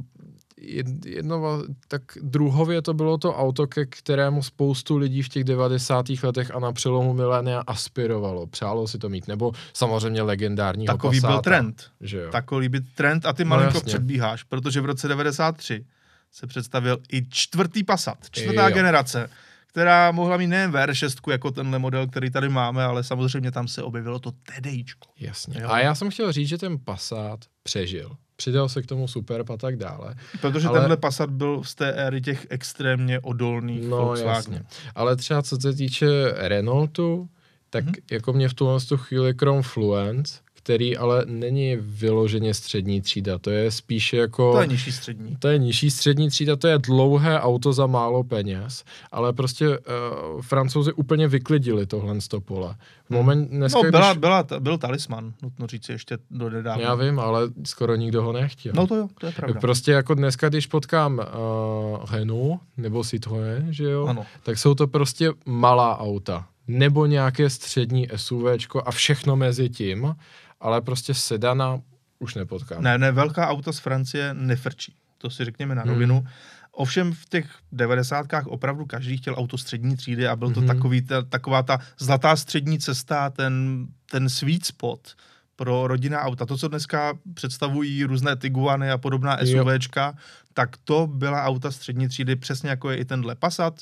jedno, tak druhově to bylo to auto, ke kterému spoustu lidí v těch 90. letech a na přelomu milénia aspirovalo. Přálo si to mít, nebo samozřejmě legendární Takový Passáta, byl trend. Že jo? Takový byl trend a ty no malinko no, předbíháš, protože v roce 93 se představil i čtvrtý Passat, čtvrtá jo. generace, která mohla mít nejen VR6 jako tenhle model, který tady máme, ale samozřejmě tam se objevilo to TDIčko. Jasně. Jo? A já jsem chtěl říct, že ten Passat přežil přidal se k tomu Superb a tak dále. Protože ale... tenhle Passat byl z té éry těch extrémně odolných no, Volkswagen. Jasně. Ale třeba co se týče Renaultu, tak mm-hmm. jako mě v tuhle chvíli krom Fluence, který ale není vyloženě střední třída, to je spíše jako... To je nižší střední. To je nižší střední třída, to je dlouhé auto za málo peněz, ale prostě uh, francouzi úplně vyklidili tohle z pole. V hmm. moment dneska, no, byla, když... byla, byl talisman, nutno říct ještě do nedávna. Já vím, ale skoro nikdo ho nechtěl. No to jo, to je pravda. Prostě jako dneska, když potkám uh, Renault nebo Citroën, že jo, ano. tak jsou to prostě malá auta nebo nějaké střední SUVčko a všechno mezi tím ale prostě sedana už nepotkám. Ne, ne, velká auta z Francie nefrčí. To si řekněme na rovinu. Hmm. Ovšem v těch devadesátkách opravdu každý chtěl auto střední třídy a byl to hmm. takový, ta, taková ta zlatá střední cesta, ten, ten sweet spot pro rodinná auta. To, co dneska představují různé Tiguany a podobná SUVčka, jo. tak to byla auta střední třídy, přesně jako je i tenhle Passat,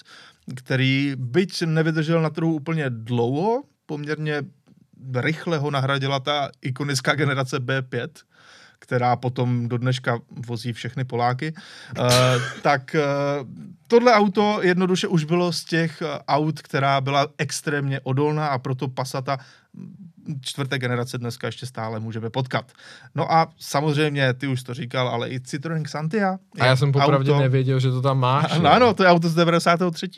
který byť nevydržel na trhu úplně dlouho, poměrně rychle ho nahradila ta ikonická generace B5, která potom do dneška vozí všechny Poláky, uh, tak uh, tohle auto jednoduše už bylo z těch eh, aut, která byla extrémně odolná a proto Passata čtvrté generace dneska ještě stále můžeme potkat. No a samozřejmě, ty už to říkal, ale i Citroën Xantia. A já jsem popravdě auto... nevěděl, že to tam máš. Ano, ano, to je auto z 93.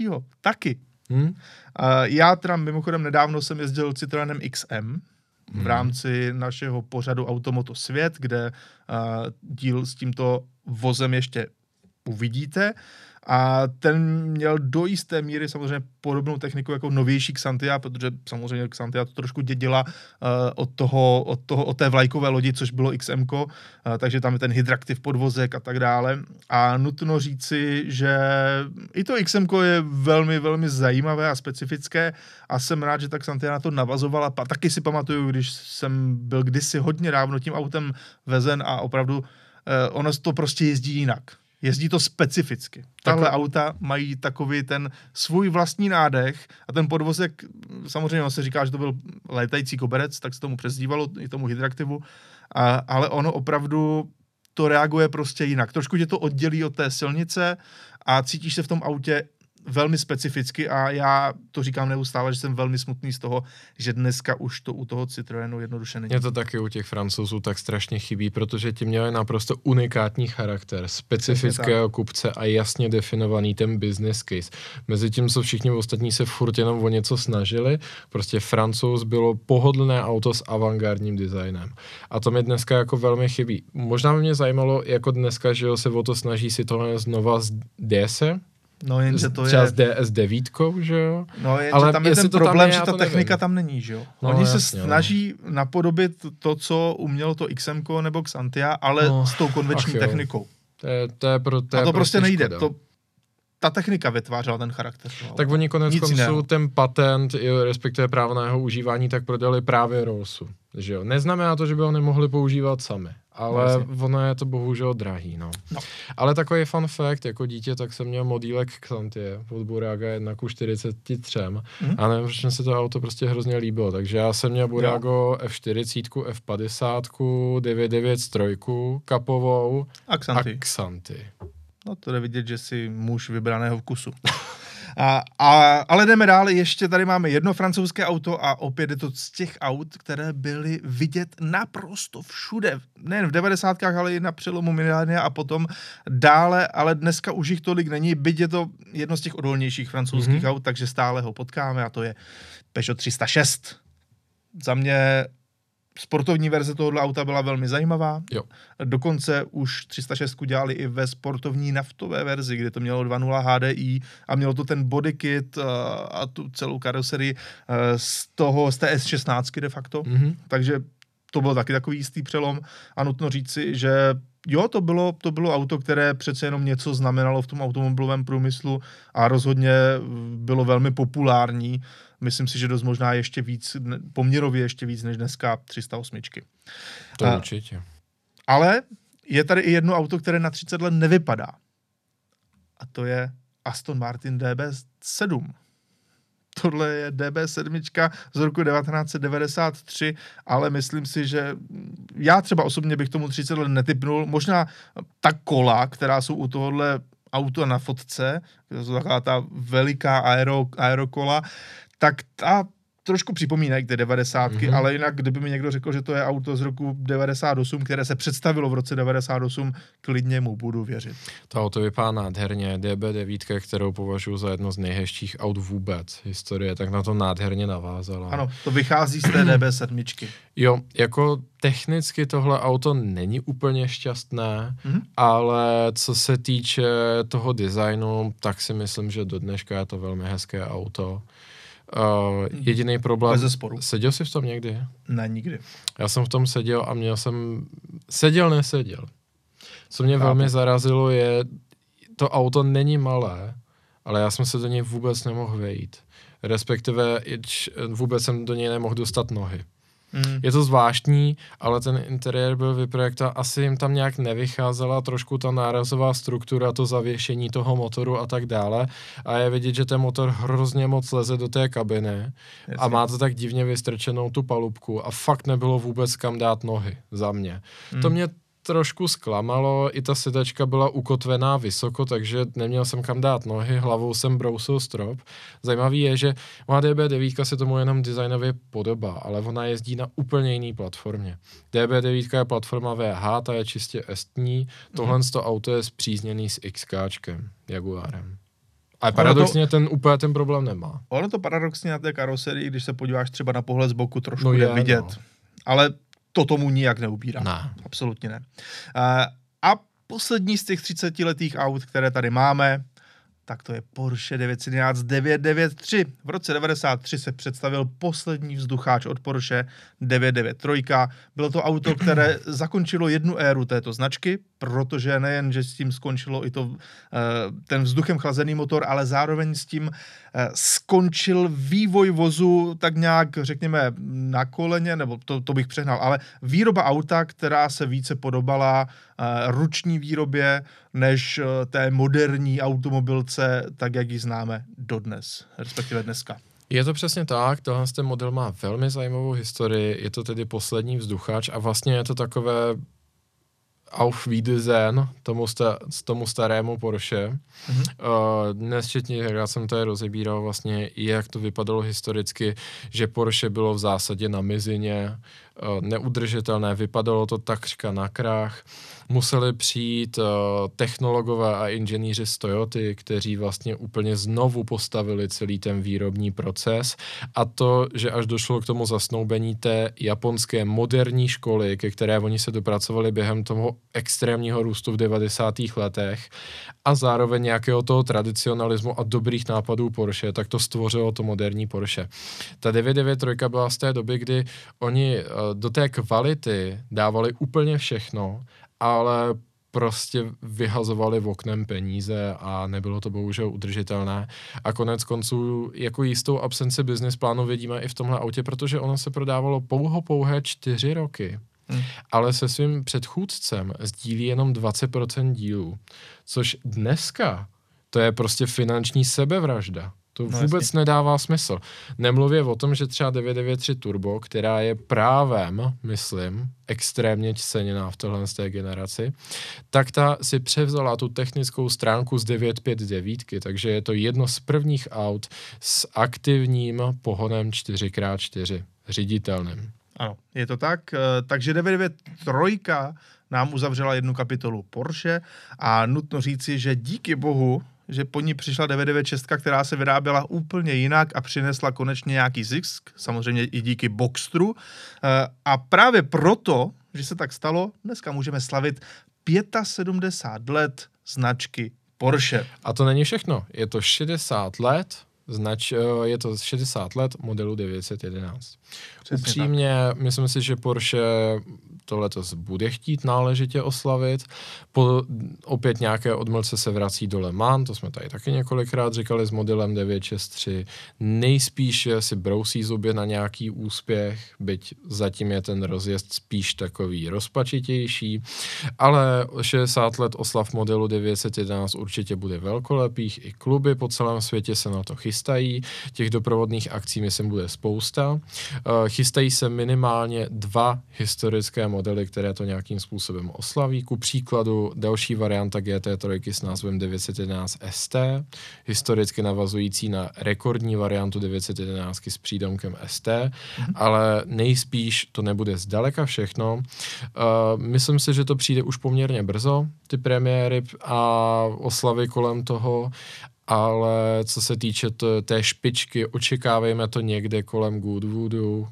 Taky. Hmm? Uh, já teda mimochodem nedávno jsem jezdil Citroenem XM, v hmm. rámci našeho pořadu Automoto Svět, kde uh, díl s tímto vozem ještě uvidíte. A ten měl do jisté míry samozřejmě podobnou techniku jako novější Xantia, protože samozřejmě Xantia to trošku dědila uh, od, toho, od, toho, od té vlajkové lodi, což bylo XM, uh, takže tam je ten hydraktiv podvozek a tak dále. A nutno říci, že i to XM je velmi, velmi zajímavé a specifické a jsem rád, že ta Xantia na to navazovala. A taky si pamatuju, když jsem byl kdysi hodně dávno tím autem vezen a opravdu uh, ono to prostě jezdí jinak jezdí to specificky. Tahle auta mají takový ten svůj vlastní nádech a ten podvozek, samozřejmě se říká, že to byl létající koberec, tak se tomu přezdívalo, i tomu hydraktivu, a, ale ono opravdu to reaguje prostě jinak. Trošku tě to oddělí od té silnice a cítíš se v tom autě velmi specificky a já to říkám neustále, že jsem velmi smutný z toho, že dneska už to u toho Citroenu jednoduše není. Mě to taky u těch francouzů tak strašně chybí, protože ti měli naprosto unikátní charakter, specifického kupce a jasně definovaný ten business case. Mezi tím, co všichni ostatní se furt jenom o něco snažili, prostě francouz bylo pohodlné auto s avantgardním designem. A to mě dneska jako velmi chybí. Možná by mě zajímalo, jako dneska, že jo, se o to snaží si tohle znova z DS, No jenže to Třeba je... s DS9, že jo? No jenže Ale tam je ten problém, je, že ta technika nevím. tam není, že jo? No, Oni jasně, se no. snaží no. napodobit to, co umělo to XM nebo Xantia, ale no, s tou konvenční technikou. To je, to je pro, to je A to prostě nejde. To, ta technika vytvářela ten charakter. No. Tak oni konec konců ten patent, respektive právo na jeho užívání, tak prodali právě Rollsu. Že jo? Neznamená to, že by ho nemohli používat sami ale vlastně. ono je to bohužel drahý, no. no. Ale takový fun fact, jako dítě, tak jsem měl modílek Xantie od Buraga 1 ku 43 mm. a nevím, proč se to auto prostě hrozně líbilo, takže já jsem měl Burago jo. F40, F50, 993, kapovou a Xanty. A Xanty. No to jde vidět, že jsi muž vybraného vkusu. A, a, ale jdeme dále, ještě tady máme jedno francouzské auto a opět je to z těch aut, které byly vidět naprosto všude. Nejen v 90. ale i na přelomu milénia a potom dále, ale dneska už jich tolik není, byť je to jedno z těch odolnějších francouzských mm-hmm. aut, takže stále ho potkáme a to je Peugeot 306. Za mě sportovní verze tohohle auta byla velmi zajímavá. Jo. Dokonce už 306 dělali i ve sportovní naftové verzi, kde to mělo 2.0 HDI a mělo to ten bodykit a, a tu celou karoserii z toho, z té S16 de facto. Mm-hmm. Takže to byl taky takový jistý přelom a nutno říci, že jo, to bylo, to bylo auto, které přece jenom něco znamenalo v tom automobilovém průmyslu a rozhodně bylo velmi populární. Myslím si, že dost možná ještě víc, poměrově ještě víc než dneska 308. To a, určitě. Ale je tady i jedno auto, které na 30 let nevypadá. A to je Aston Martin DB7 tohle je DB7 z roku 1993, ale myslím si, že já třeba osobně bych tomu 30 let netypnul. Možná ta kola, která jsou u tohohle auto na fotce, to jsou taková ta veliká aero, aerokola, tak ta trošku připomínají ty 90, mm-hmm. ale jinak, kdyby mi někdo řekl, že to je auto z roku 98, které se představilo v roce 98, klidně mu budu věřit. To auto vypadá nádherně. DB9, kterou považuji za jedno z nejhezčích aut vůbec historie, tak na to nádherně navázala. Ano, to vychází z té DB7. Jo, jako technicky tohle auto není úplně šťastné, mm-hmm. ale co se týče toho designu, tak si myslím, že do dneška je to velmi hezké auto. Uh, jediný problém... Bez sporu. Seděl jsi v tom někdy? Ne, nikdy. Já jsem v tom seděl a měl jsem... Seděl, neseděl. Co mě Chápu. velmi zarazilo je, to auto není malé, ale já jsem se do něj vůbec nemohl vejít. Respektive vůbec jsem do něj nemohl dostat nohy. Mm. Je to zvláštní, ale ten interiér byl vyprojektován, asi jim tam nějak nevycházela trošku ta nárazová struktura, to zavěšení toho motoru a tak dále. A je vidět, že ten motor hrozně moc leze do té kabiny Jasně. a má to tak divně vystrčenou tu palubku a fakt nebylo vůbec kam dát nohy za mě. Mm. To mě trošku zklamalo, i ta sedačka byla ukotvená vysoko, takže neměl jsem kam dát nohy, hlavou jsem brousil strop. Zajímavý je, že má DB9 se tomu jenom designově podobá, ale ona jezdí na úplně jiný platformě. DB9 je platforma VH, ta je čistě estní, tohle mm. to auto je zpřízněný s XKčkem, Jaguarem. Ale paradoxně to, ten úplně ten problém nemá. Ono to paradoxně na té karoserii, když se podíváš třeba na pohled z boku, trošku no je, vidět. No. Ale to tomu nijak neubírá. Ne. Absolutně ne. A poslední z těch 30-letých aut, které tady máme, tak to je Porsche 911 993. V roce 93 se představil poslední vzducháč od Porsche 993. Bylo to auto, které zakončilo jednu éru této značky, protože nejen, že s tím skončilo i to, eh, ten vzduchem chlazený motor, ale zároveň s tím eh, skončil vývoj vozu tak nějak, řekněme, na koleně, nebo to, to bych přehnal, ale výroba auta, která se více podobala ruční výrobě, než té moderní automobilce, tak jak ji známe dodnes, respektive dneska. Je to přesně tak, tohle ten model má velmi zajímavou historii, je to tedy poslední vzduchač a vlastně je to takové Auf Wiedersehen tomu, sta, tomu starému Porsche. Mm-hmm. Uh, nesčetně, já jsem tady rozebíral vlastně, jak to vypadalo historicky, že Porsche bylo v zásadě na mizině, neudržitelné, vypadalo to takřka na krách museli přijít uh, technologové a inženýři z Toyoty, kteří vlastně úplně znovu postavili celý ten výrobní proces a to, že až došlo k tomu zasnoubení té japonské moderní školy, ke které oni se dopracovali během toho extrémního růstu v 90. letech a zároveň nějakého toho tradicionalismu a dobrých nápadů Porsche, tak to stvořilo to moderní Porsche. Ta 993 byla z té doby, kdy oni uh, do té kvality dávali úplně všechno ale prostě vyhazovali v oknem peníze a nebylo to bohužel udržitelné. A konec konců jako jistou absenci business plánu vidíme i v tomhle autě, protože ono se prodávalo pouho pouhé čtyři roky. Hmm. Ale se svým předchůdcem sdílí jenom 20% dílů, což dneska to je prostě finanční sebevražda. To no vůbec jasně. nedává smysl. Nemluvě o tom, že třeba 993 Turbo, která je právem, myslím, extrémně ceněná v tohle z té generaci, tak ta si převzala tu technickou stránku z 959, takže je to jedno z prvních aut s aktivním pohonem 4x4, řiditelným. Ano, je to tak. Eh, takže 993 nám uzavřela jednu kapitolu Porsche a nutno říci, že díky bohu že po ní přišla 996, která se vyráběla úplně jinak a přinesla konečně nějaký zisk, samozřejmě i díky Boxtru. Eh, a právě proto, že se tak stalo, dneska můžeme slavit 75 let značky Porsche. A to není všechno. Je to 60 let znač, eh, je to 60 let modelu 911. Přesně Upřímně, tak. myslím si, že Porsche to letos bude chtít náležitě oslavit. Po opět nějaké odmlce se vrací do Le Mans, to jsme tady taky několikrát říkali s modelem 963. Nejspíš si brousí zuby na nějaký úspěch, byť zatím je ten rozjezd spíš takový rozpačitější, ale 60 let oslav modelu 911 určitě bude velkolepých, i kluby po celém světě se na to chystají, těch doprovodných akcí myslím bude spousta. Eh, chystají se minimálně dva historické modely, které to nějakým způsobem oslaví. Ku příkladu další varianta GT3 s názvem 911 ST, historicky navazující na rekordní variantu 911 s přídomkem ST, mm-hmm. ale nejspíš to nebude zdaleka všechno. Uh, myslím si, že to přijde už poměrně brzo, ty premiéry a oslavy kolem toho ale co se týče t- té špičky, očekávejme to někde kolem Goodwoodu,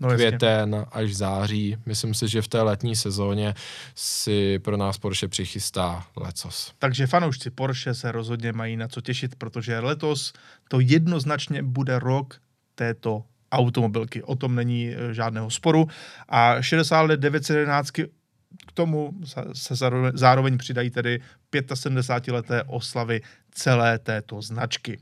no, květen až září. Myslím si, že v té letní sezóně si pro nás Porsche přichystá lecos. Takže fanoušci Porsche se rozhodně mají na co těšit, protože letos to jednoznačně bude rok této automobilky. O tom není e, žádného sporu. A 60 let 911 k tomu se zároveň přidají tedy 75-leté oslavy celé této značky.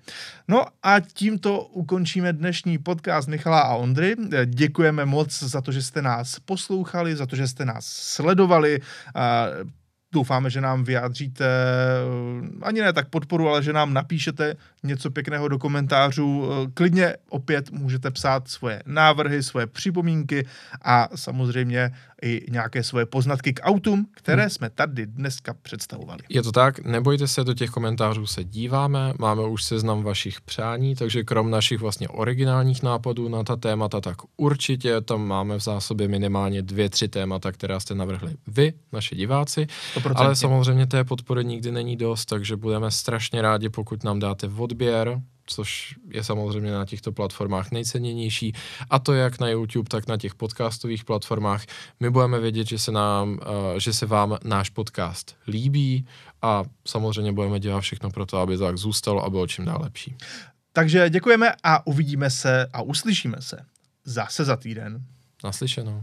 No a tímto ukončíme dnešní podcast Michala a Ondry. Děkujeme moc za to, že jste nás poslouchali, za to, že jste nás sledovali. Doufáme, že nám vyjádříte ani ne tak podporu, ale že nám napíšete něco pěkného do komentářů. Eh, klidně opět můžete psát svoje návrhy, svoje připomínky a samozřejmě i nějaké svoje poznatky k autům, které hmm. jsme tady dneska představovali. Je to tak, nebojte se, do těch komentářů se díváme, máme už seznam vašich přání, takže krom našich vlastně originálních nápadů na ta témata, tak určitě tam máme v zásobě minimálně dvě, tři témata, která jste navrhli vy, naši diváci, 100%. ale samozřejmě té podpory nikdy není dost, takže budeme strašně rádi, pokud nám dáte odběr, což je samozřejmě na těchto platformách nejcennější, a to jak na YouTube, tak na těch podcastových platformách. My budeme vědět, že se, nám, uh, že se vám náš podcast líbí a samozřejmě budeme dělat všechno pro to, aby tak zůstalo a bylo čím dál lepší. Takže děkujeme a uvidíme se a uslyšíme se zase za týden. Naslyšenou.